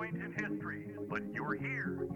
point in history, but you're here.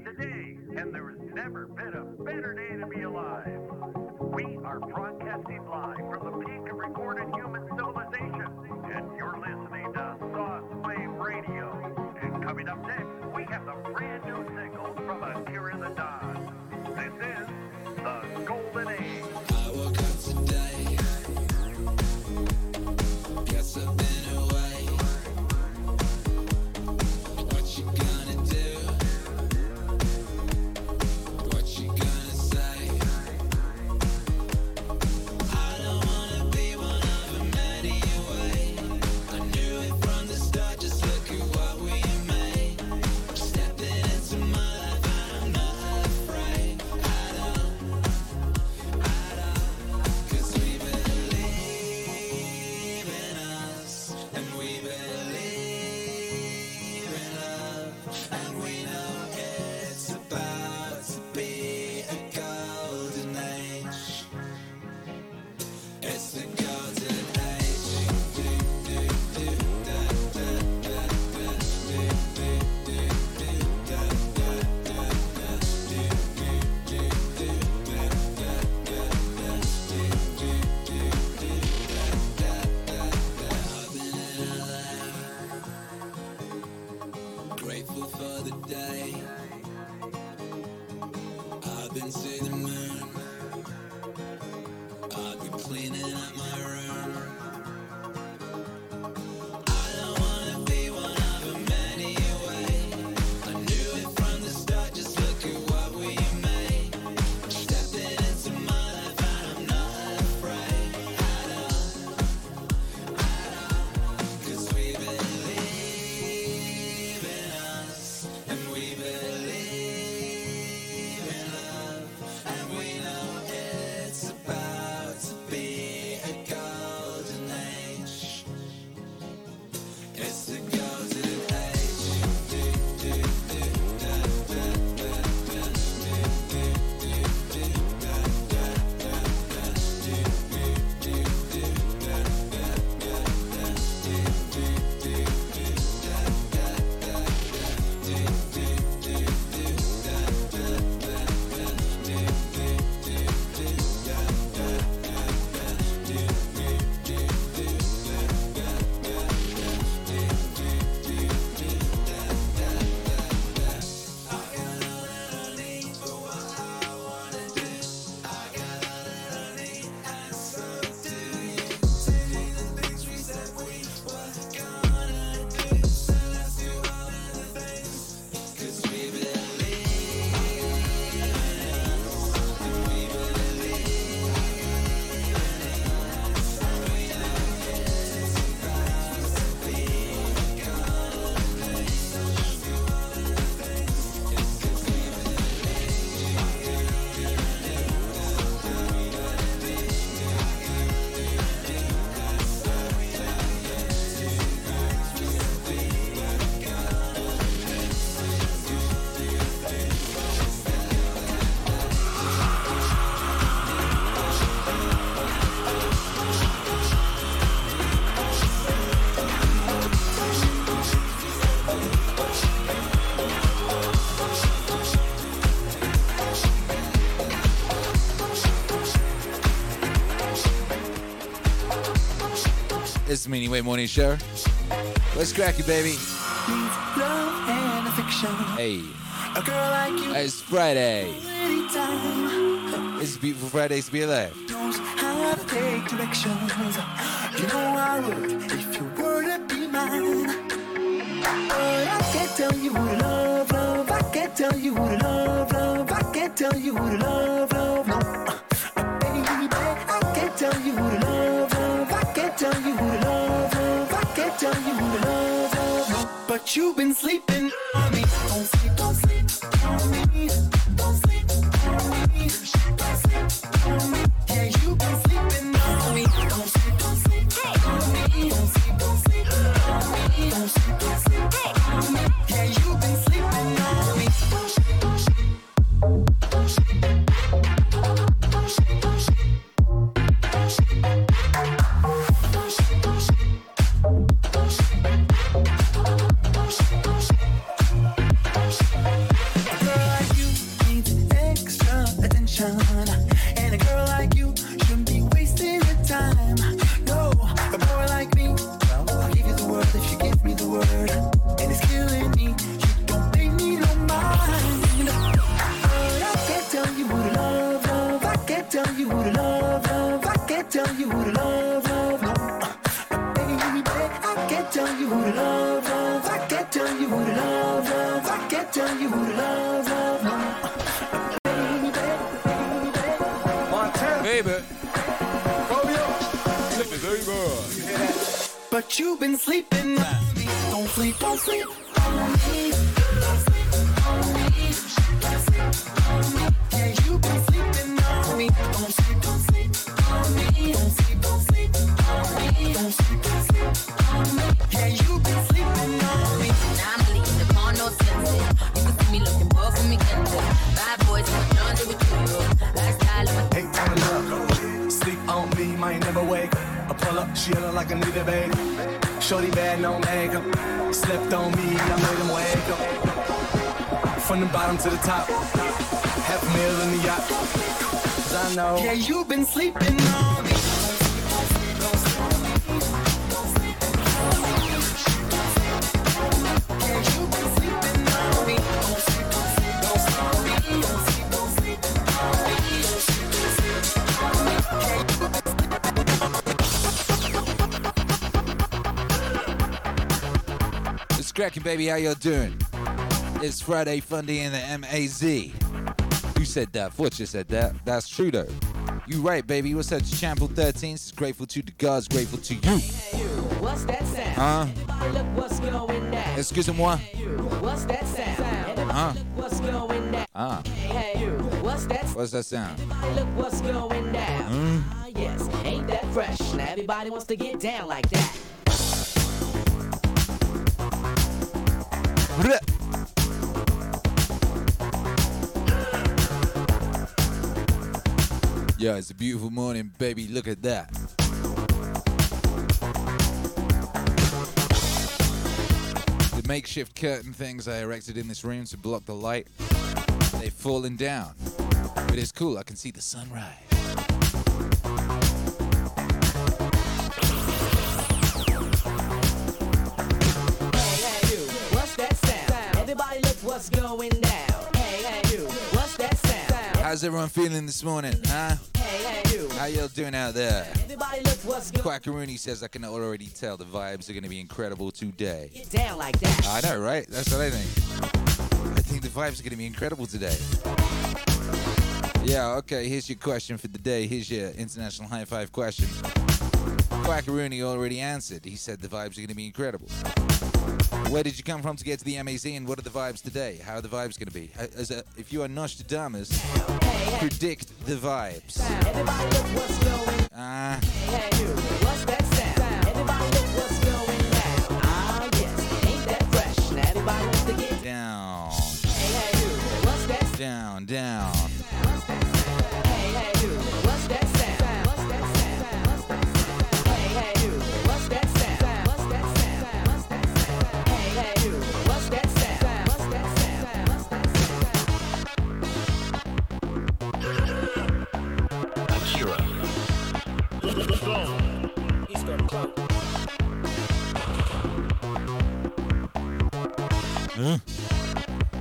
the Meaningwave Morning Show. Let's crack it, baby. Hey. Like it's Friday. It's beautiful Friday to be alive. You know I would if you were to be mine. I can't tell you love, love. I can't tell you love, love. I can't tell you love, love. tell you love, but you've been sleeping. Tell you love, love, love. Baby, baby. Montana, Baby. Chromeo. But you've been sleeping on me. Don't sleep, don't sleep she look like I need a baby. Shorty bad, no makeup. Slept on me, I made him wake up. From the bottom to the top. Half a meal in the yacht. 'Cause I know. Yeah, you've been sleeping on It's cracking, baby. How y'all doing? It's Friday Fundy in the MAZ. You said that? Fortune said that. That's true, though. You right, baby. What's up, Champion 13? It's grateful to the gods, grateful to you. What's that sound? Huh? Look what's going down. Excusez-moi. What's that sound? Huh? what's going down. Ah, Hey, you. What's that sound? what's that sound? Look what's going down. Ah, yes. Ain't that fresh? Now everybody wants to get down like that. Yeah, it's a beautiful morning, baby. Look at that. The makeshift curtain things I erected in this room to block the light, they've fallen down. But it's cool, I can see the sunrise. What's going down. Hey, hey, you. What's that sound? How's everyone feeling this morning, huh? Hey, hey, you. How y'all doing out there? Everybody look what's going Quackaroony says I can already tell the vibes are going to be incredible today. Get down like that. I know, right? That's what I think. I think the vibes are going to be incredible today. Yeah, okay, here's your question for the day. Here's your international high five question. Quackaroony already answered. He said the vibes are going to be incredible. Where did you come from to get to the MAZ and what are the vibes today? How are the vibes going to be? Uh, As a, if you are Nostradamus, predict the vibes. Ah, you. What's that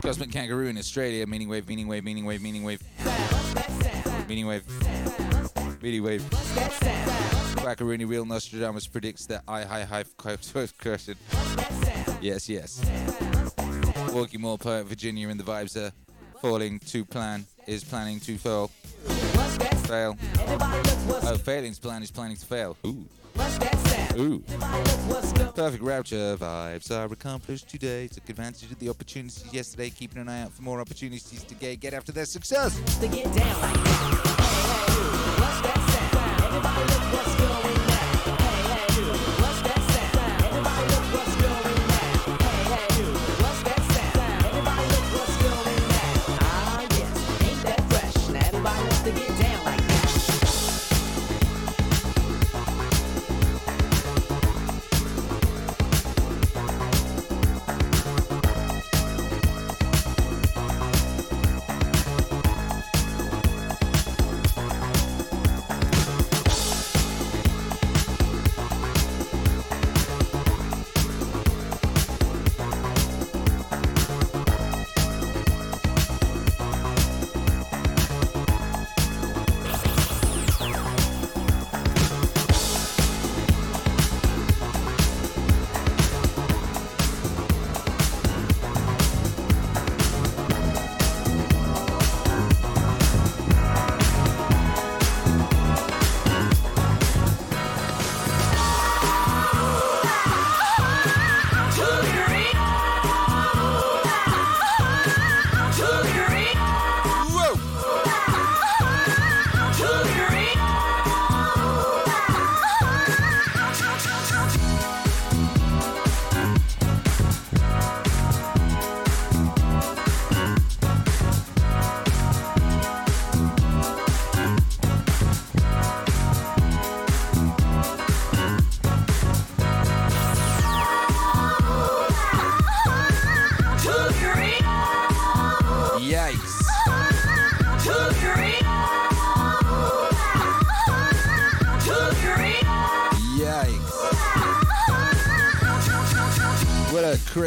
Cosmic kangaroo in Australia, meaning wave, meaning wave, meaning wave, meaning wave, meaning wave, meaning wave. Quackaroony Real Nostradamus predicts that I high high question. Yes, yes. Walking More Poet Virginia and the vibes are falling to plan is planning to fail. Fail. Oh, failing's plan is planning to fail. Ooh. Ooh. Perfect rapture vibes are accomplished today. Took advantage of the opportunities yesterday, keeping an eye out for more opportunities to get, get after their success. to get down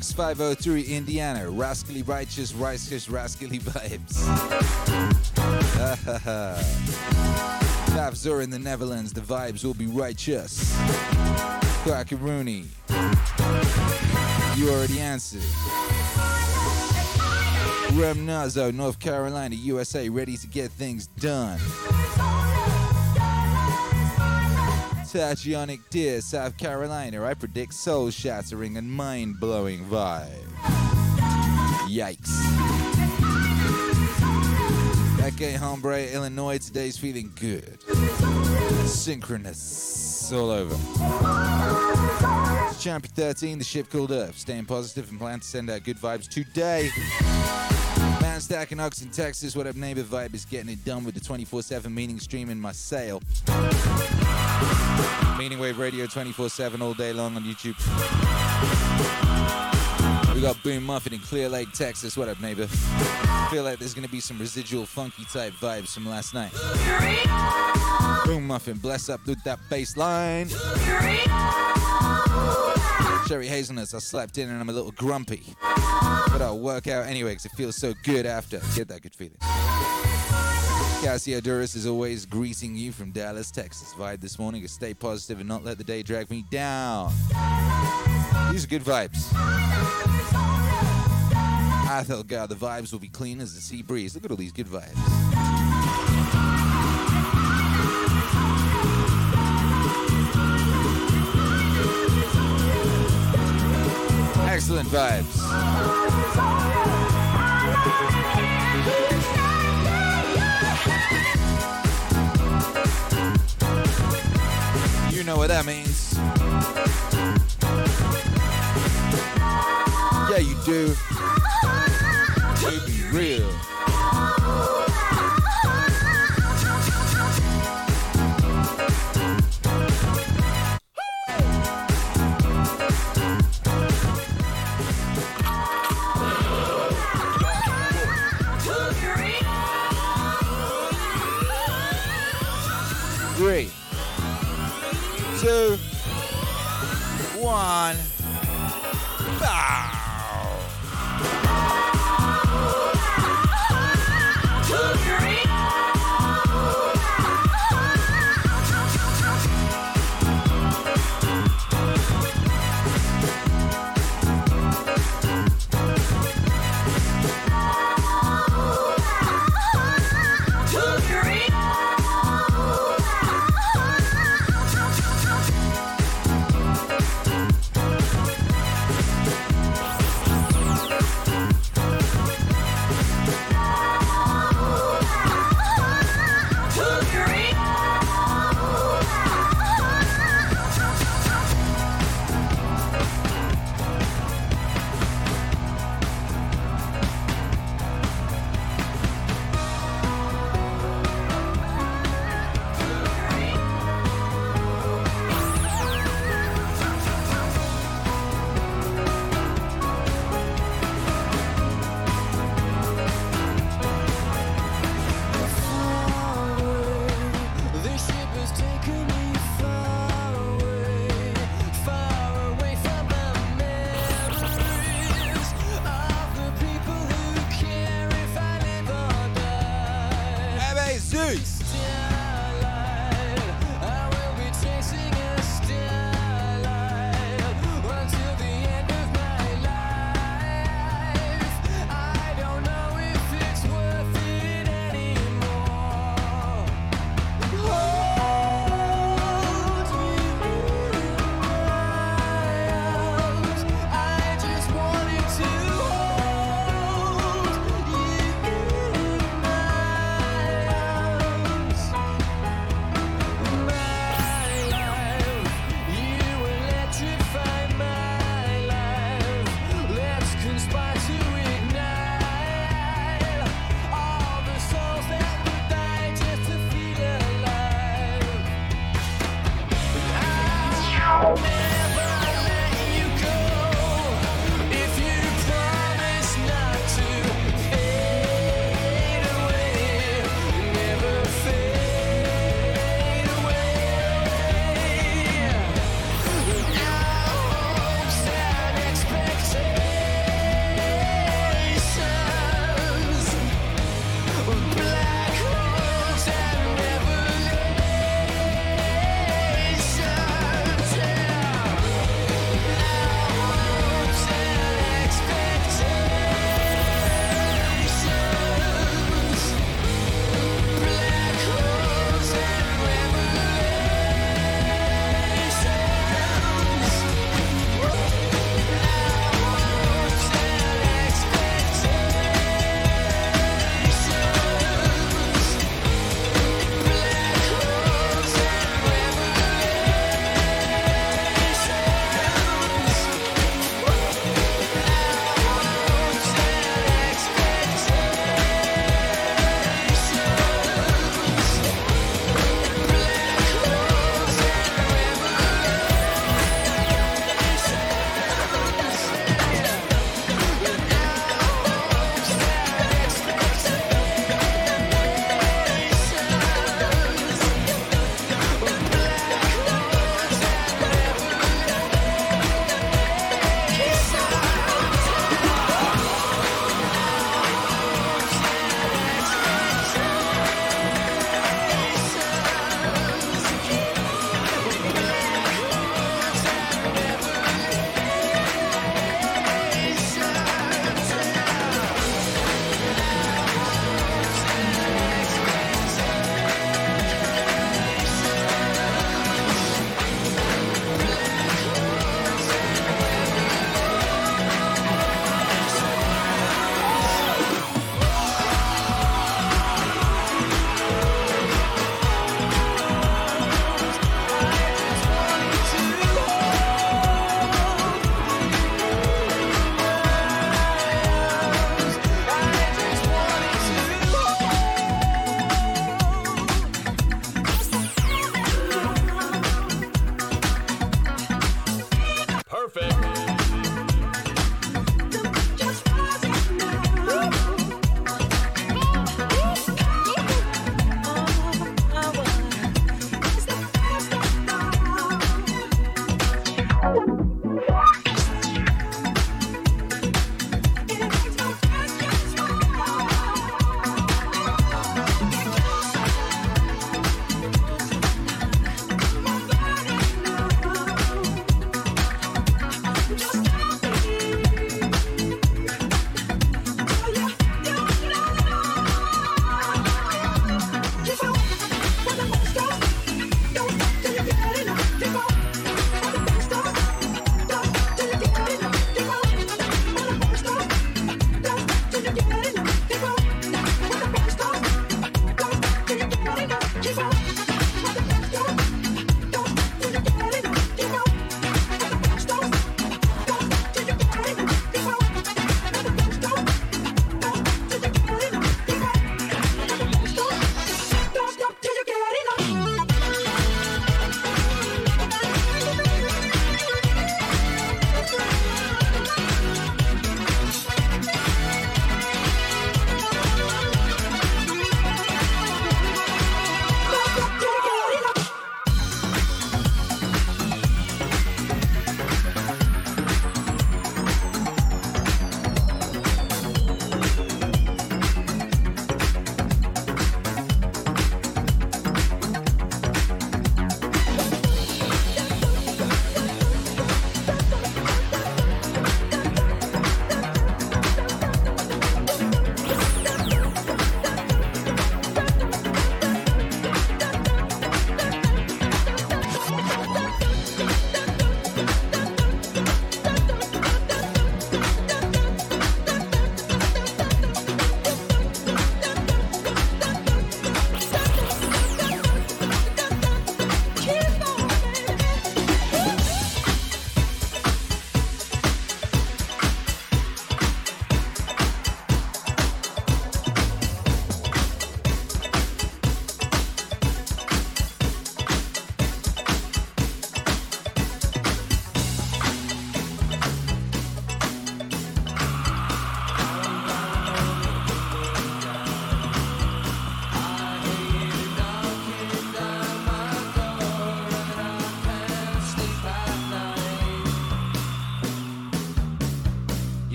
X503 Indiana. Rascally righteous, righteous, rascally vibes. Favzor in the Netherlands, the vibes will be righteous. Quackaroony. You already answered. Rem Nazo, North Carolina, USA, ready to get things done. Tatianic Deer, South Carolina, I predict soul shattering and mind blowing vibe. Yikes. Eke Hombre, Illinois, today's feeling good. Synchronous all over. Champion 13, the ship called Earth, staying positive and plan to send out good vibes today. Man Stack in Texas, what up neighbor vibe is getting it done with the 24-7 meaning stream in my sail. Meaning Wave Radio 24-7 all day long on YouTube. We got Boom Muffin in Clear Lake, Texas. What up, neighbor? Feel like there's gonna be some residual funky type vibes from last night. Boom Muffin, bless up with that bass line. Cherry hazelnuts, I slept in and I'm a little grumpy. But I'll work out anyway because it feels so good after. Get that good feeling. Cassio Duras is always greeting you from Dallas, Texas. Vibe this morning is stay positive and not let the day drag me down. These are good vibes. I thought, God, the vibes will be clean as the sea breeze. Look at all these good vibes. Excellent vibes. You know what that means. Yeah, you do. To be real. Two, one.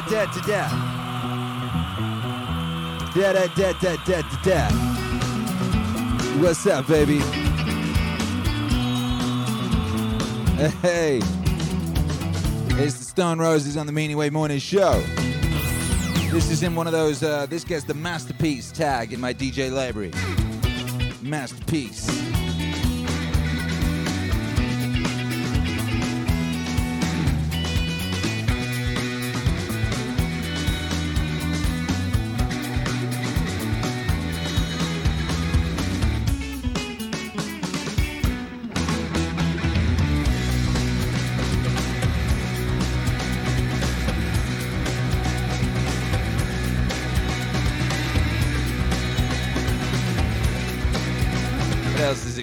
Da da da da. Da dead, da da da da da. What's up, baby? Hey. It's the Stone Roses on the Meaningwave Morning Show. This is in one of those, uh, this gets the masterpiece tag in my DJ library. Masterpiece.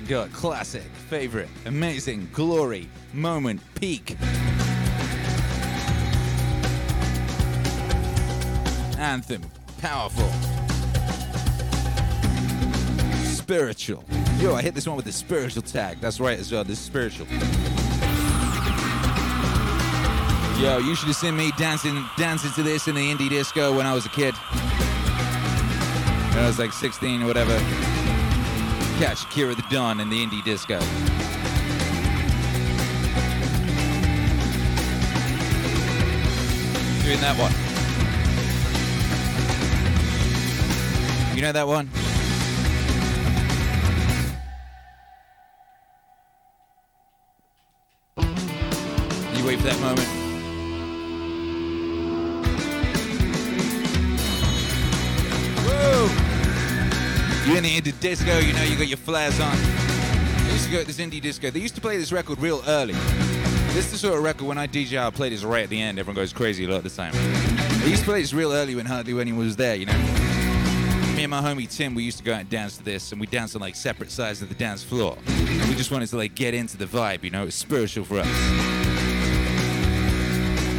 Got? Classic, favorite, amazing, glory, moment, peak. Anthem, powerful. Spiritual. Yo, I hit this one with the spiritual tag. That's right as well, uh, this is spiritual. Yo, you should have seen me dancing dancing to this in the indie disco when I was a kid. When I was like 16 or whatever. Catch Akira the Don in the indie disco. Doing that one. You know that one? You wait for that moment. Woo! You in the indie disco, you know you got your flares on. I used to go to this indie disco. They used to play this record real early. This is the sort of record when I DJ, I play this right at the end. Everyone goes crazy a lot the time. They used to play this real early when hardly anyone was there, you know. Me and my homie Tim, we used to go out and dance to this, and we danced on like separate sides of the dance floor. We just wanted to like get into the vibe, you know. It was spiritual for us.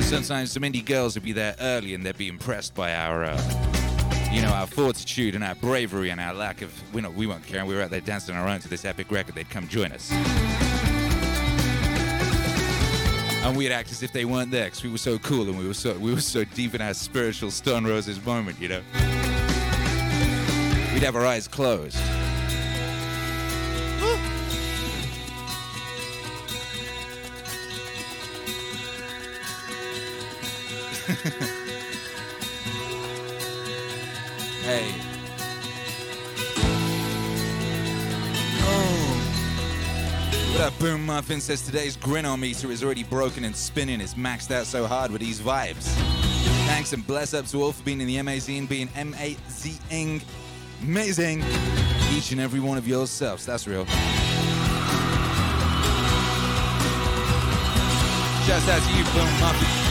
Sometimes some indie girls would be there early, and they'd be impressed by our, uh, you know, our fortitude and our bravery and our lack of. We know we weren't caring. We were out there dancing on our own to this epic record. They'd come join us. And we'd act as if they weren't there because we were so cool and we were so we were so deep in our spiritual Stone Roses moment, you know. We'd have our eyes closed. hey. Oh. What up, Boom Muffin says today's grinometer is already broken and spinning. It's maxed out so hard with these vibes. Thanks and bless up to all for being in the amazing, being M-A-Z-ing, amazing. Each and every one of yourselves. That's real. Out to you, Boom Muffin.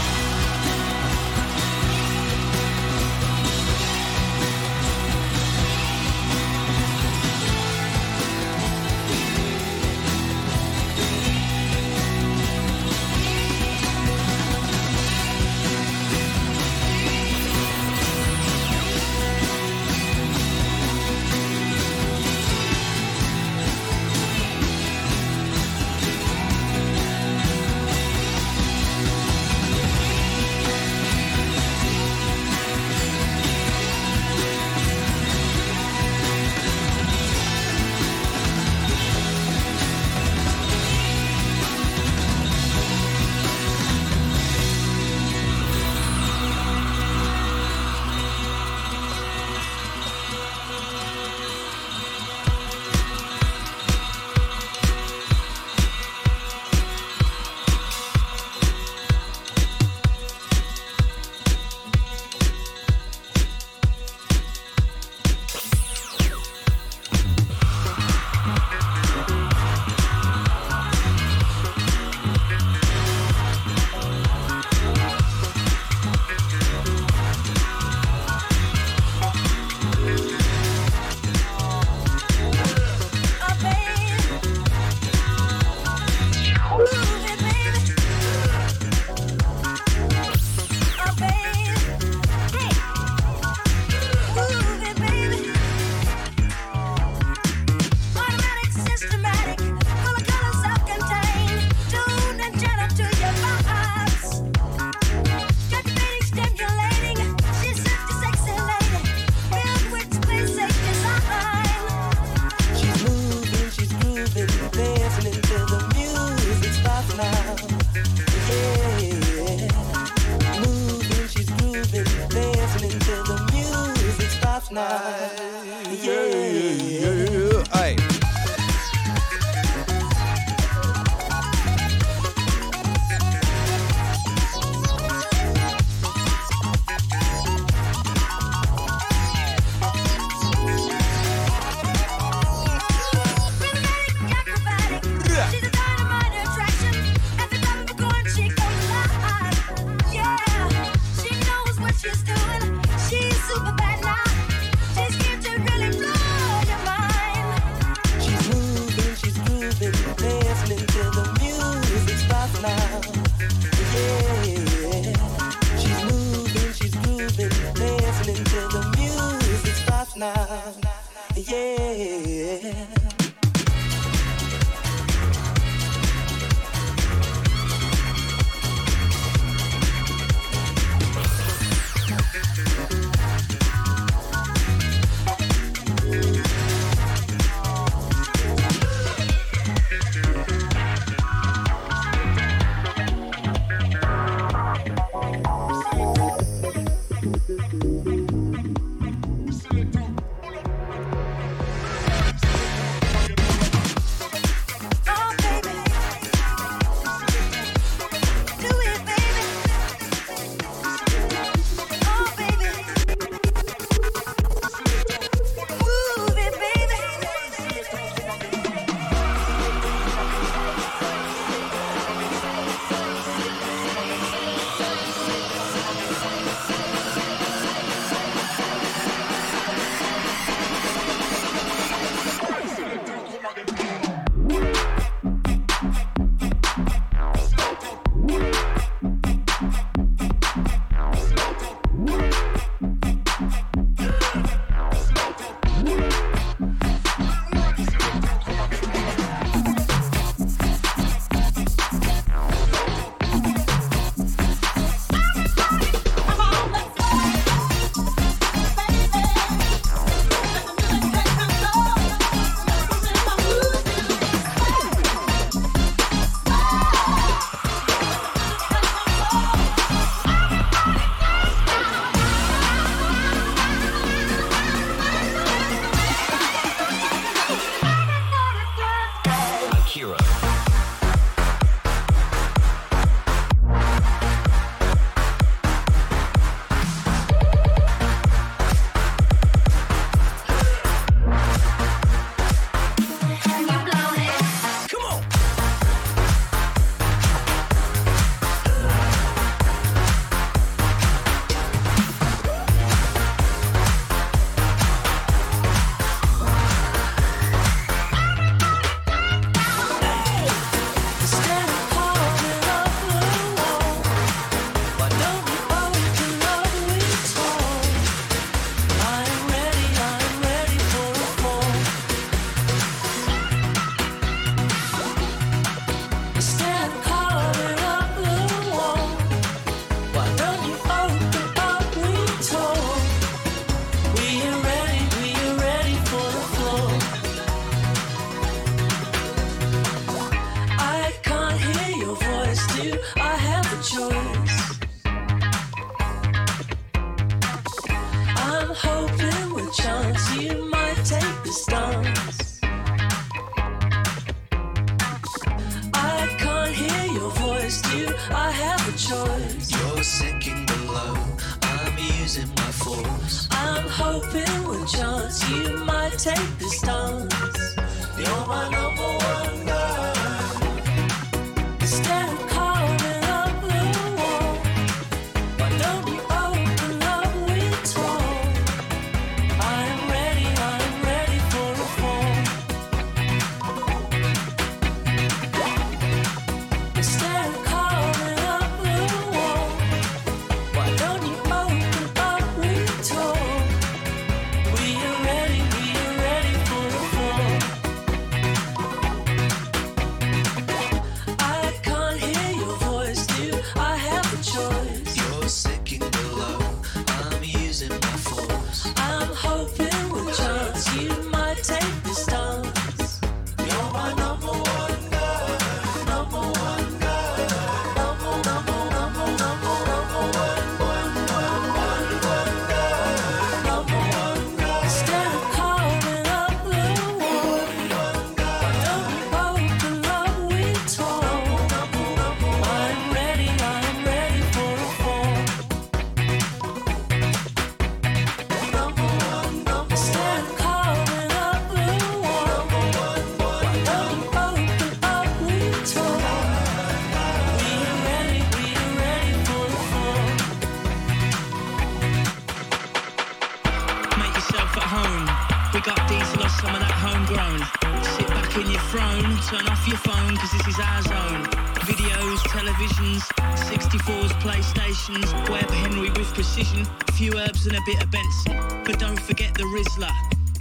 And a bit of Benson. But don't forget the Rizla.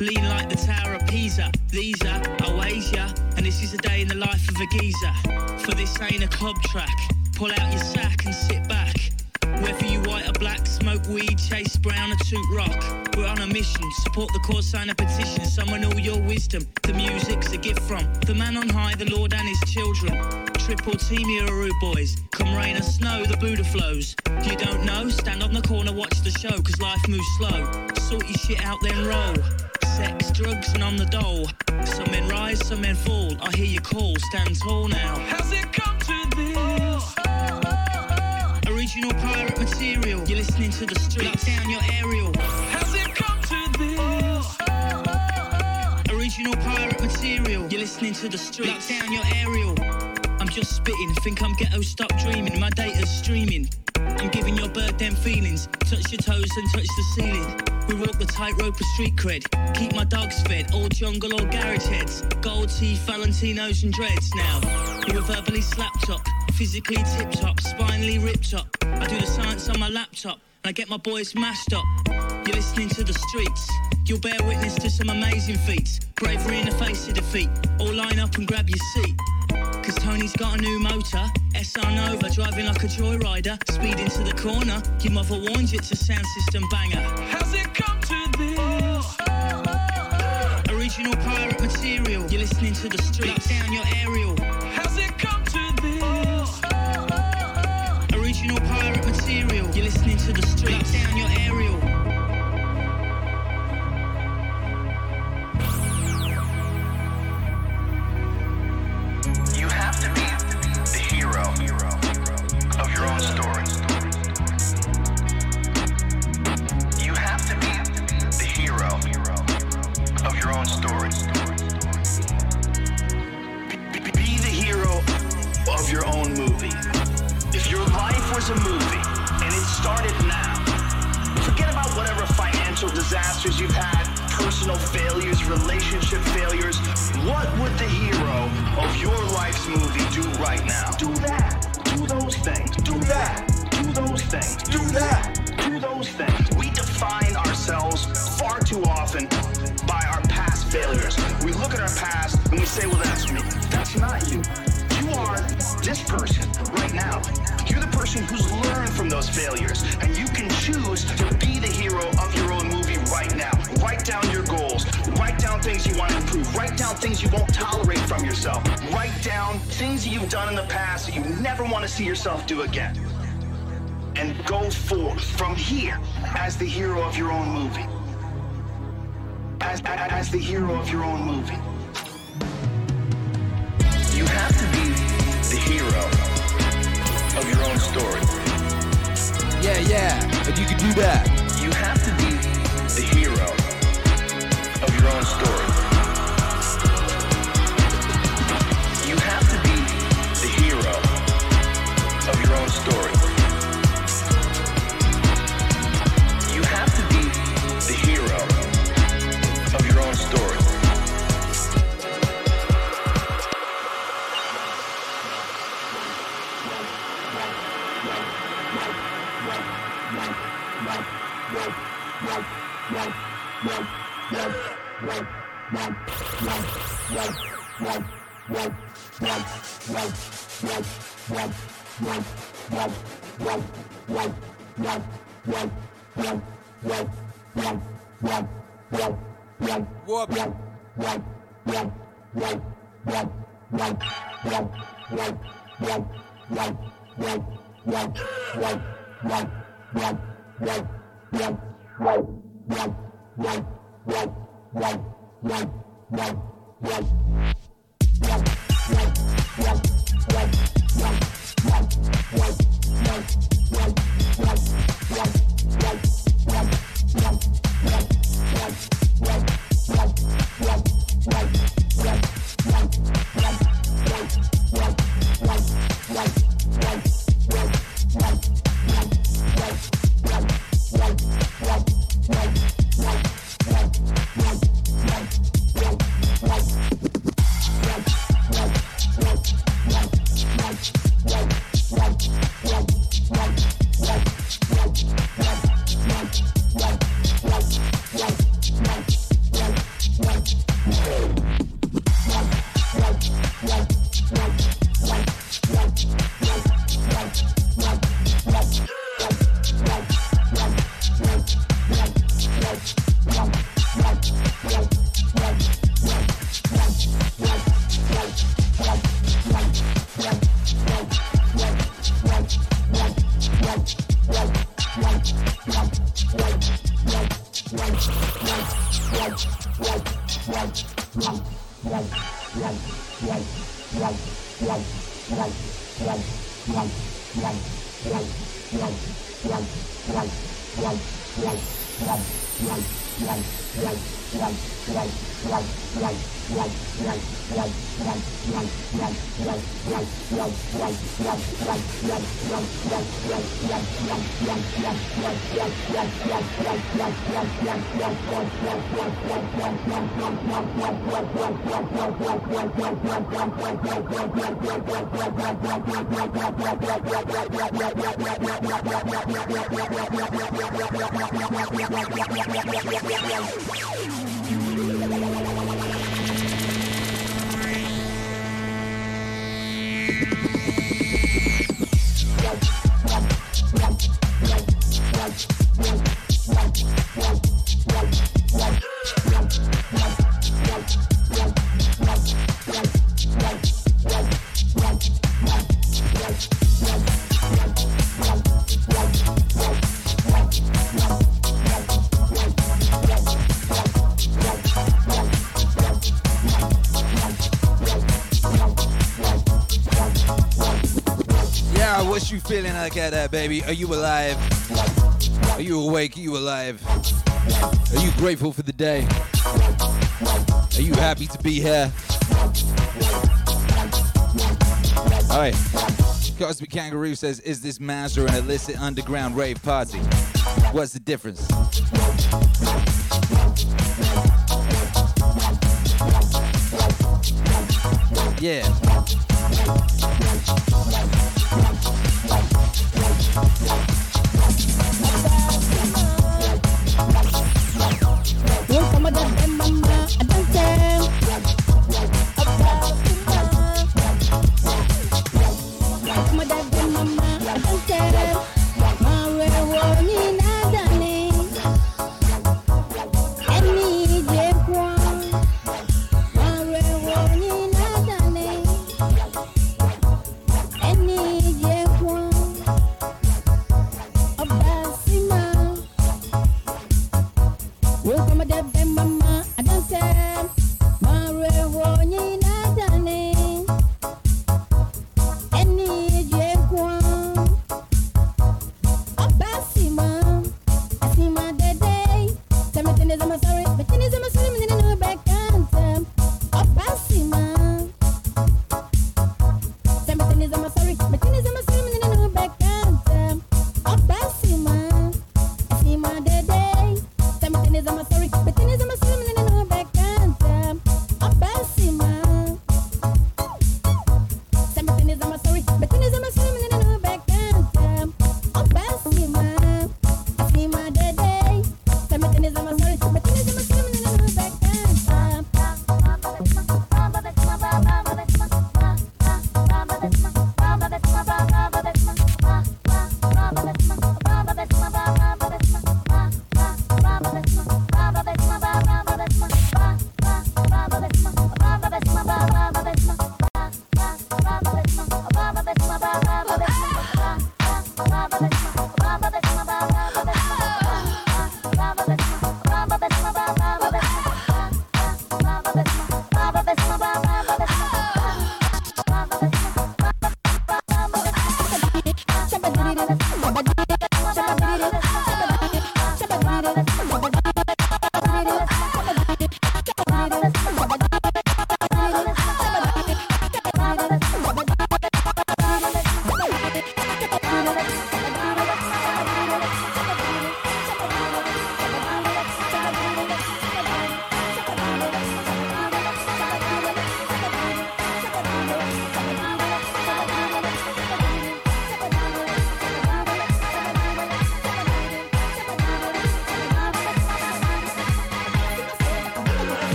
Lean like the Tower of Pisa. These are Oasia, and this is a day in the life of a geezer. For this ain't a club track. Pull out your sack and sit back. Whether you white or black, smoke weed, chase brown or toot rock. We're on a mission, support the cause, sign a petition, summon all your wisdom. The music's a gift from the man on high, the Lord and his children. Triple team rude boys. Come rain or snow, the Buddha flows. You don't know? Stand on the corner, watch the show, cause life moves slow. Sort your shit out, then roll. Sex, drugs, and on the dole. Some men rise, some men fall. I hear you call, stand tall now. How's it come to this? Original pirate material. You're listening to the streets. Lock down your aerial. How's it come to this? Original pirate material. You're listening to the streets. Lock down your aerial. I'm just spitting. Think I'm ghetto, stop dreaming. My data's streaming. Feelings. Touch your toes and touch the ceiling. We walk the tightrope of street cred. Keep my dogs fed, all jungle or garage heads. Gold teeth, Valentinos and dreads now. You were verbally slapped up, physically tip top, spinally ripped up. I do the science on my laptop, and I get my boys mashed up. You're listening to the streets. You'll bear witness to some amazing feats. Bravery in the face of defeat. All line up and grab your seat. Cause Tony's got a new motor, SR Nova, driving like a joyrider, speed into the corner. Your mother warned you it's a sound system banger. How's it come to this? Original pirate material, you're listening to the streets. Lock down your aerial. Financial disasters you've had, personal failures, relationship failures. What would the hero of your life's movie do right now? Do that. Do those things. Do that. Do those things. Do that. Do those things. We define ourselves far too often by our past failures. We look at our past and we say, well, that's me. That's not you. You are this person right now. You're the person who's learned from those failures, and you can choose to be the hero of your Write down your goals. Write down things you want to improve. Write down things you won't tolerate from yourself. Write down things you've done in the past that you never want to see yourself do again. And go forth from here as the hero of your own movie. As, as, as the hero of your own movie. You have to be the hero of your own story. Yeah, yeah, and you can do that. Story. you feeling like that, uh, baby? Are you alive? Are you awake? Are you alive? Are you grateful for the day? Are you happy to be here? All right. Cosmic Kangaroo says, is this master an illicit underground rave party? What's the difference? Yeah. Thank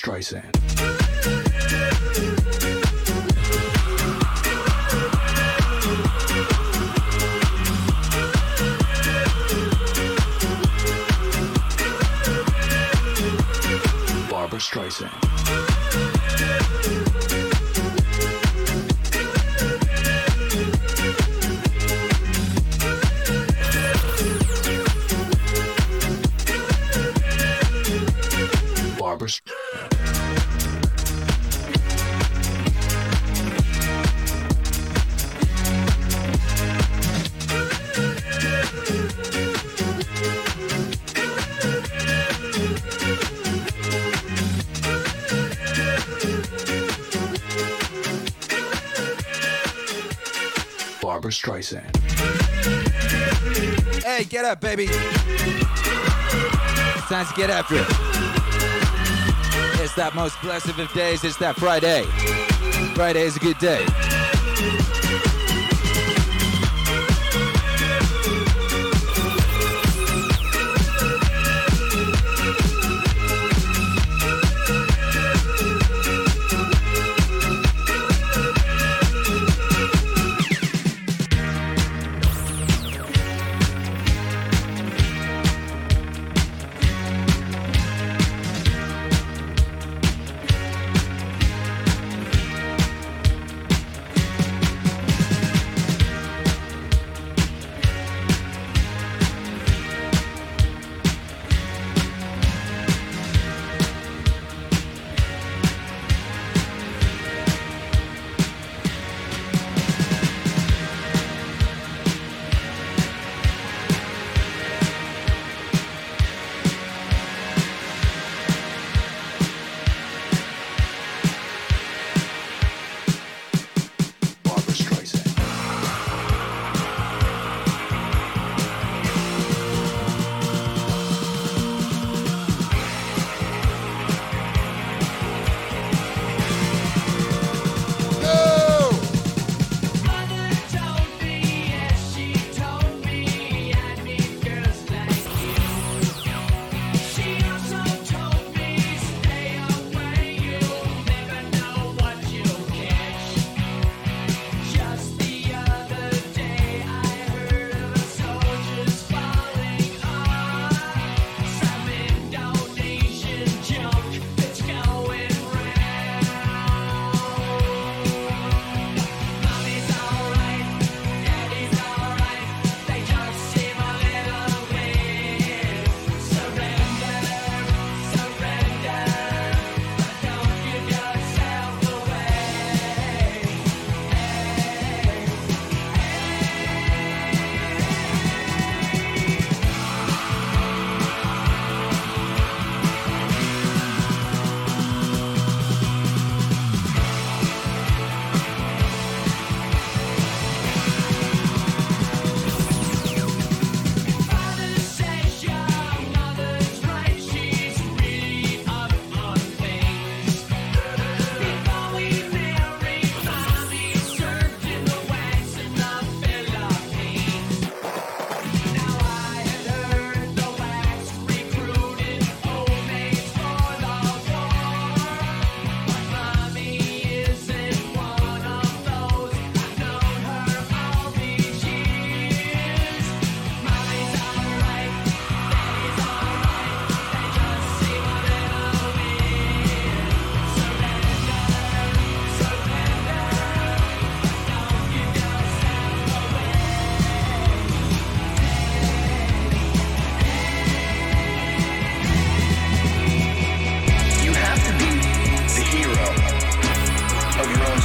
Streisand. Streisand. Hey, get up, baby. It's time to get after it. It's that most blessed of days. It's that Friday. Friday is a good day.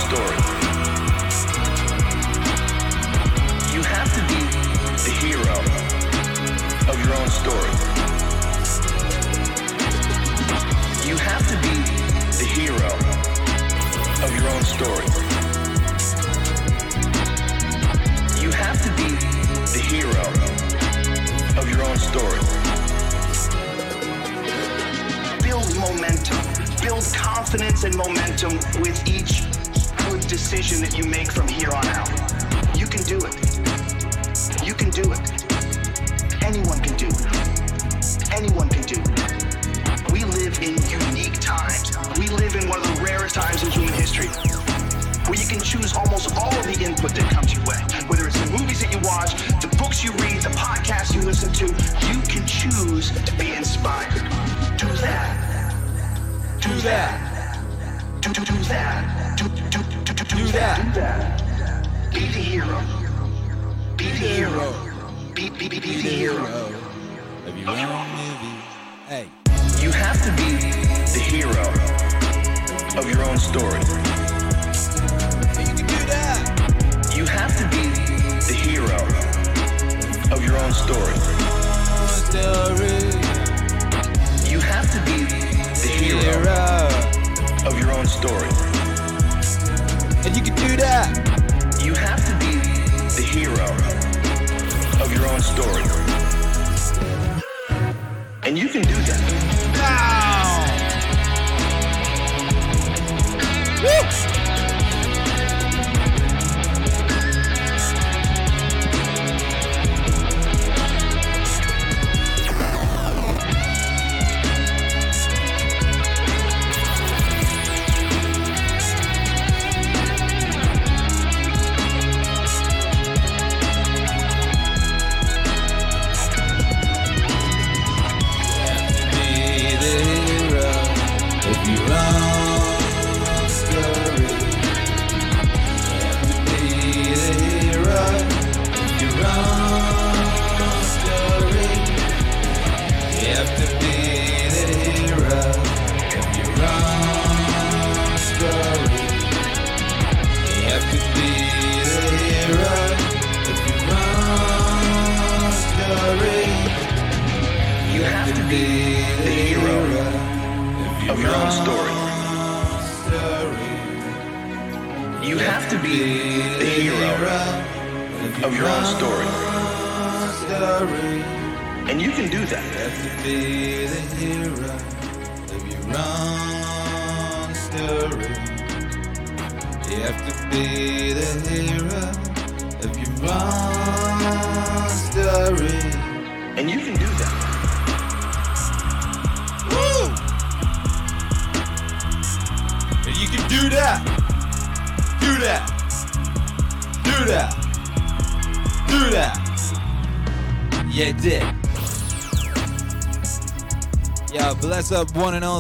story.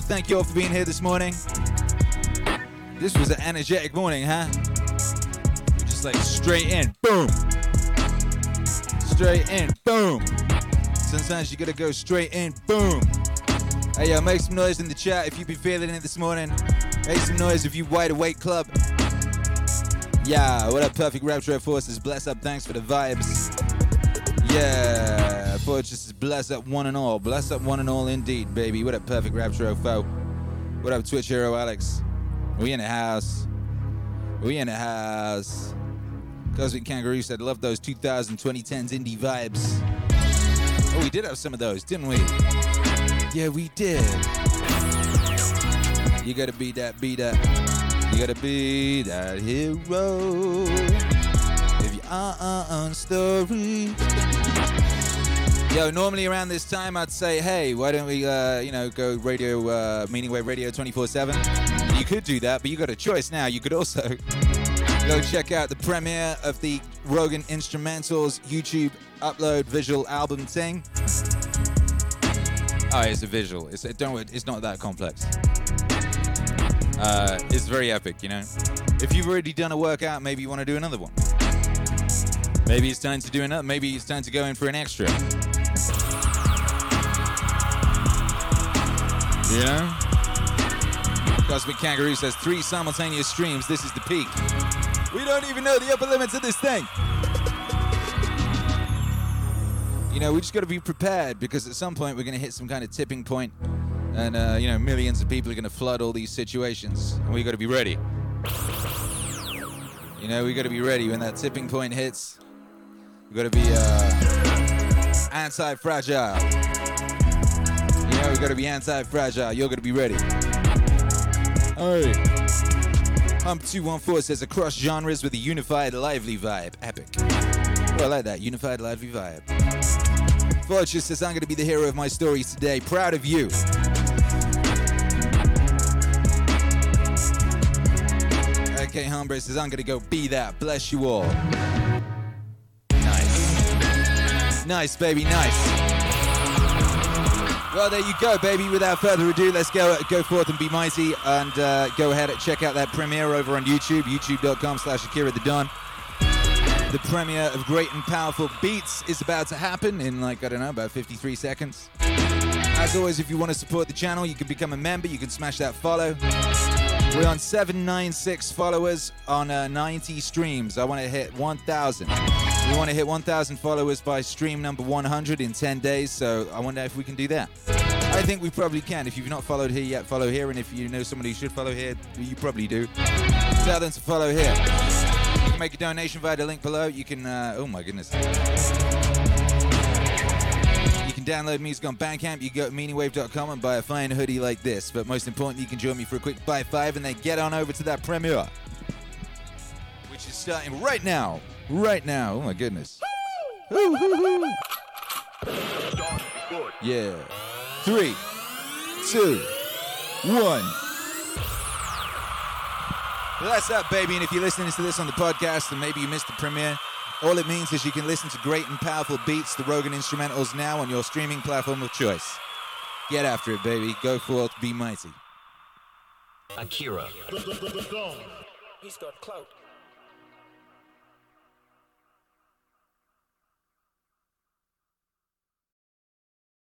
Thank you all for being here this morning. This was an energetic morning, huh? Just like straight in, boom. Straight in, boom. Sometimes you gotta go straight in, boom. Hey, yo, make some noise in the chat if you've been feeling it this morning. Make some noise if you wide awake club. Yeah, what up, Perfect Rapture Forces? Bless up, thanks for the vibes. Yeah, Fortress is bless up one and all. Bless up one and all indeed, baby. What up, Perfect Rapture foe? What up, Twitch Hero Alex? We in the house. We in the house. Cosmic Kangaroo said, love those 2000 2010s indie vibes. Oh, we did have some of those, didn't we? Yeah, we did. You gotta be that, be that. You gotta be that hero. If you are on story. Yo, normally around this time I'd say, hey, why don't we, uh, you know, go radio, uh, Meaningwave Radio 24/7. You could do that, but you got a choice now. You could also go check out the premiere of the Rogan Instrumentals YouTube upload visual album thing. Oh, it's a visual. It's don't. worry, It's not that complex. Uh, it's very epic, you know. If you've already done a workout, maybe you want to do another one. Maybe it's time to do another. Maybe it's time to go in for an extra. Know? Cosmic Kangaroo says three simultaneous streams. This is the peak. We don't even know the upper limits of this thing. You know, we just got to be prepared because at some point we're going to hit some kind of tipping point, and uh, you know, millions of people are going to flood all these situations, and we got to be ready. You know, we got to be ready when that tipping point hits. We got to be uh, anti-fragile. Know, we got to be anti-fragile. You're to be ready. Hey. Hump214 says across genres with a unified, lively vibe. Epic. Oh, I like that. Unified, lively vibe. Fortune says, I'm going to be the hero of my stories today. Proud of you. Okay, Humber says, I'm going to go be that. Bless you all. Nice. Nice, baby, nice. Well, there you go, baby. Without further ado, let's go go forth and be mighty, and uh, go ahead and check out that premiere over on YouTube, youtube.com slash Akira the Don. The premiere of Great and Powerful Beats is about to happen in, like, I don't know, about 53 seconds. As always, if you want to support the channel, you can become a member. You can smash that follow. We're on 796 followers on uh, 90 streams. I want to hit 1,000. We want to hit 1,000 followers by stream number 100 in 10 days, so I wonder if we can do that. I think we probably can. If you've not followed here yet, follow here, and if you know somebody who should follow here, you probably do. Tell them to follow here. You can make a donation via the link below. You can, uh, oh my goodness. Download music on Bandcamp. You go to meaningwave.com and buy a fine hoodie like this. But most importantly, you can join me for a quick buy five and then get on over to that premiere, which is starting right now. Right now. Oh my goodness. Yeah. Three, two, one. That's up, baby. And if you're listening to this on the podcast and maybe you missed the premiere, all it means is you can listen to great and powerful beats, the Rogan instrumentals now on your streaming platform of choice. Get after it, baby. Go forth, be mighty. Akira. He's got clout.